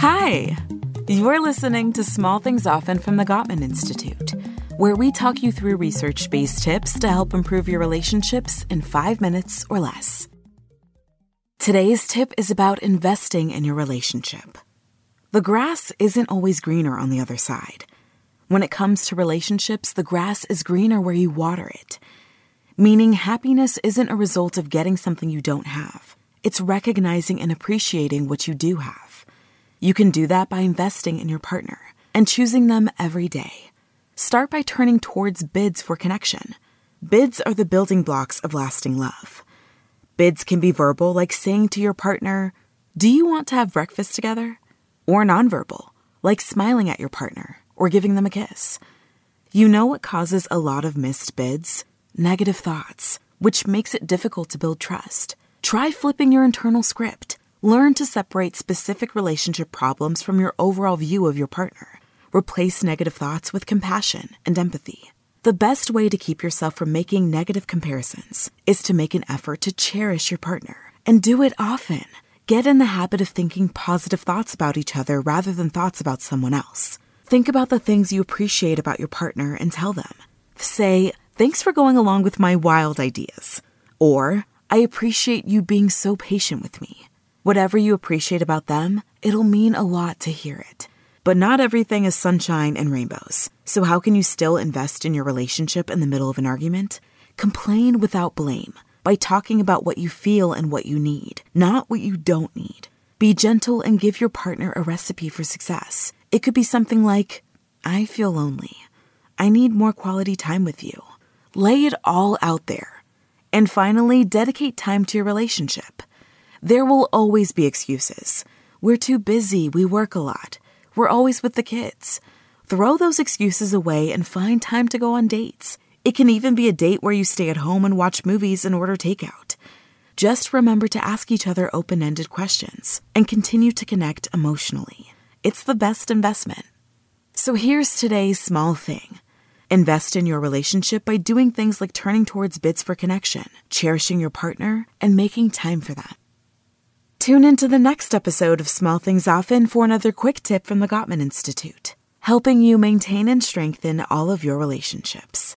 Hi! You're listening to Small Things Often from the Gottman Institute, where we talk you through research based tips to help improve your relationships in five minutes or less. Today's tip is about investing in your relationship. The grass isn't always greener on the other side. When it comes to relationships, the grass is greener where you water it. Meaning, happiness isn't a result of getting something you don't have, it's recognizing and appreciating what you do have. You can do that by investing in your partner and choosing them every day. Start by turning towards bids for connection. Bids are the building blocks of lasting love. Bids can be verbal, like saying to your partner, Do you want to have breakfast together? Or nonverbal, like smiling at your partner or giving them a kiss. You know what causes a lot of missed bids? Negative thoughts, which makes it difficult to build trust. Try flipping your internal script. Learn to separate specific relationship problems from your overall view of your partner. Replace negative thoughts with compassion and empathy. The best way to keep yourself from making negative comparisons is to make an effort to cherish your partner and do it often. Get in the habit of thinking positive thoughts about each other rather than thoughts about someone else. Think about the things you appreciate about your partner and tell them. Say, Thanks for going along with my wild ideas. Or, I appreciate you being so patient with me. Whatever you appreciate about them, it'll mean a lot to hear it. But not everything is sunshine and rainbows. So, how can you still invest in your relationship in the middle of an argument? Complain without blame by talking about what you feel and what you need, not what you don't need. Be gentle and give your partner a recipe for success. It could be something like, I feel lonely. I need more quality time with you. Lay it all out there. And finally, dedicate time to your relationship. There will always be excuses. We're too busy, we work a lot, we're always with the kids. Throw those excuses away and find time to go on dates. It can even be a date where you stay at home and watch movies and order takeout. Just remember to ask each other open ended questions and continue to connect emotionally. It's the best investment. So here's today's small thing invest in your relationship by doing things like turning towards bids for connection, cherishing your partner, and making time for them. Tune into the next episode of Small Things Often for another quick tip from the Gottman Institute, helping you maintain and strengthen all of your relationships.